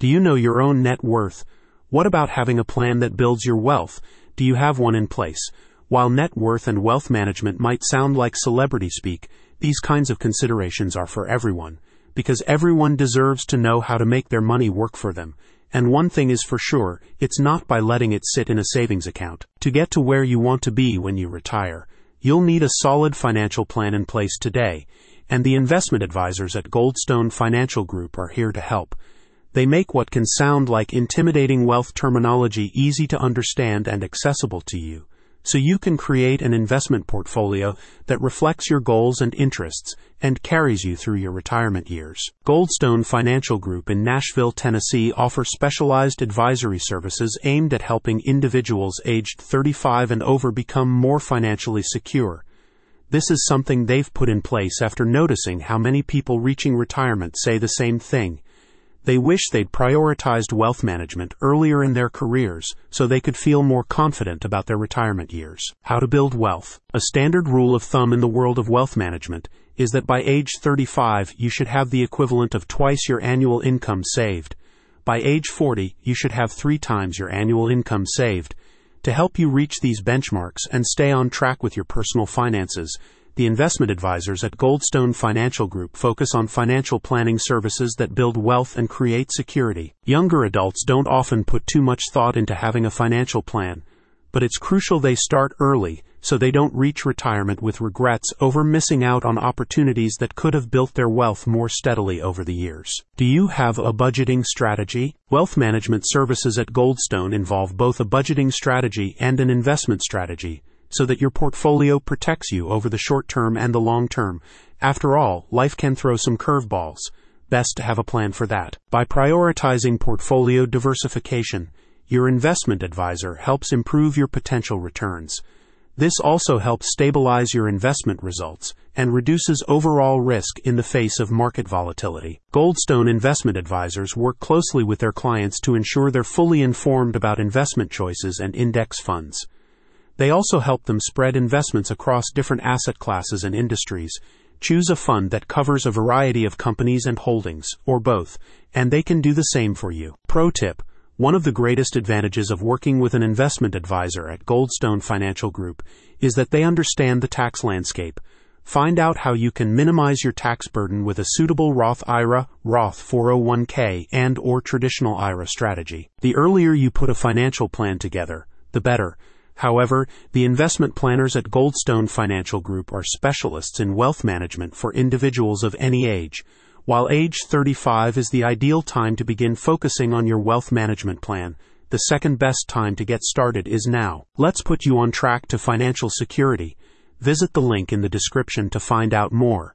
Do you know your own net worth? What about having a plan that builds your wealth? Do you have one in place? While net worth and wealth management might sound like celebrity speak, these kinds of considerations are for everyone, because everyone deserves to know how to make their money work for them. And one thing is for sure, it's not by letting it sit in a savings account. To get to where you want to be when you retire, you'll need a solid financial plan in place today, and the investment advisors at Goldstone Financial Group are here to help. They make what can sound like intimidating wealth terminology easy to understand and accessible to you, so you can create an investment portfolio that reflects your goals and interests and carries you through your retirement years. Goldstone Financial Group in Nashville, Tennessee offers specialized advisory services aimed at helping individuals aged 35 and over become more financially secure. This is something they've put in place after noticing how many people reaching retirement say the same thing. They wish they'd prioritized wealth management earlier in their careers so they could feel more confident about their retirement years. How to build wealth. A standard rule of thumb in the world of wealth management is that by age 35, you should have the equivalent of twice your annual income saved. By age 40, you should have three times your annual income saved. To help you reach these benchmarks and stay on track with your personal finances, the investment advisors at Goldstone Financial Group focus on financial planning services that build wealth and create security. Younger adults don't often put too much thought into having a financial plan, but it's crucial they start early so they don't reach retirement with regrets over missing out on opportunities that could have built their wealth more steadily over the years. Do you have a budgeting strategy? Wealth management services at Goldstone involve both a budgeting strategy and an investment strategy so that your portfolio protects you over the short term and the long term. After all, life can throw some curveballs. Best to have a plan for that. By prioritizing portfolio diversification, your investment advisor helps improve your potential returns. This also helps stabilize your investment results and reduces overall risk in the face of market volatility. Goldstone investment advisors work closely with their clients to ensure they're fully informed about investment choices and index funds. They also help them spread investments across different asset classes and industries. Choose a fund that covers a variety of companies and holdings, or both, and they can do the same for you. Pro tip one of the greatest advantages of working with an investment advisor at Goldstone Financial Group is that they understand the tax landscape. Find out how you can minimize your tax burden with a suitable Roth IRA, Roth 401k, and or traditional IRA strategy. The earlier you put a financial plan together, the better. However, the investment planners at Goldstone Financial Group are specialists in wealth management for individuals of any age. While age 35 is the ideal time to begin focusing on your wealth management plan, the second best time to get started is now. Let's put you on track to financial security. Visit the link in the description to find out more.